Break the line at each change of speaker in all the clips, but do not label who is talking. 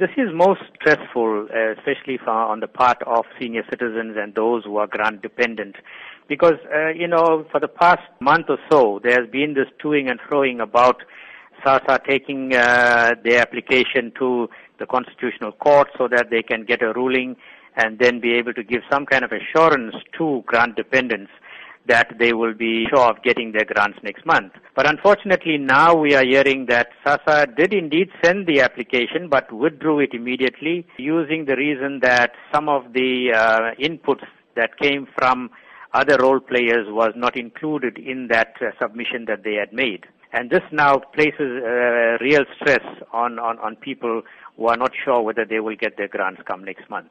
This is most stressful, uh, especially for, on the part of senior citizens and those who are grant dependent. Because, uh, you know, for the past month or so, there's been this toing and froing about SASSA taking uh, their application to the Constitutional Court so that they can get a ruling and then be able to give some kind of assurance to grant dependents that they will be sure of getting their grants next month. But unfortunately now we are hearing that SASSA did indeed send the application but withdrew it immediately using the reason that some of the uh, inputs that came from other role players was not included in that uh, submission that they had made. And this now places uh, real stress on, on, on people who are not sure whether they will get their grants come next month.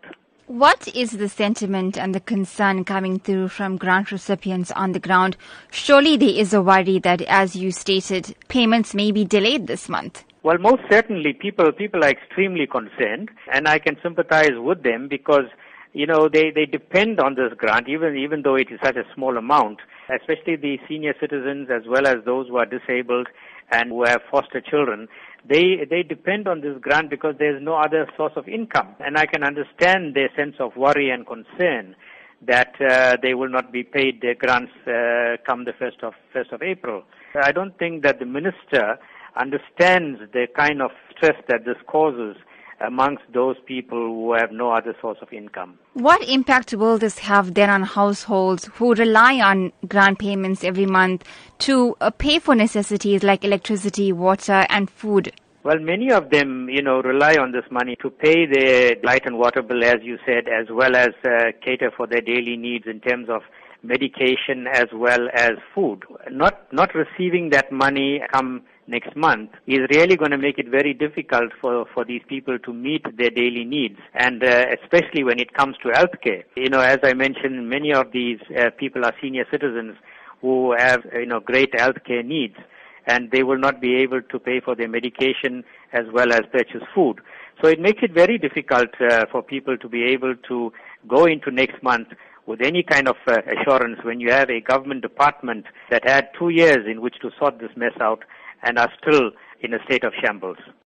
What is the sentiment and the concern coming through from grant recipients on the ground? Surely there is a worry that, as you stated, payments may be delayed this month.
Well, most certainly, people people are extremely concerned, and I can sympathize with them because you know they they depend on this grant, even even though it is such a small amount. Especially the senior citizens, as well as those who are disabled and who have foster children, they they depend on this grant because there's no other source of income and i can understand their sense of worry and concern that uh, they will not be paid their grants uh, come the first of first of april i don't think that the minister understands the kind of stress that this causes amongst those people who have no other source of income.
What impact will this have then on households who rely on grant payments every month to uh, pay for necessities like electricity, water, and food?
Well, many of them, you know, rely on this money to pay their light and water bill, as you said, as well as uh, cater for their daily needs in terms of medication as well as food. Not not receiving that money come next month is really going to make it very difficult for, for these people to meet their daily needs and uh, especially when it comes to healthcare. You know, as I mentioned, many of these uh, people are senior citizens who have, you know, great healthcare needs and they will not be able to pay for their medication as well as purchase food. So it makes it very difficult uh, for people to be able to go into next month with any kind of uh, assurance when you have a government department that had two years in which to sort this mess out and are still in a state of shambles.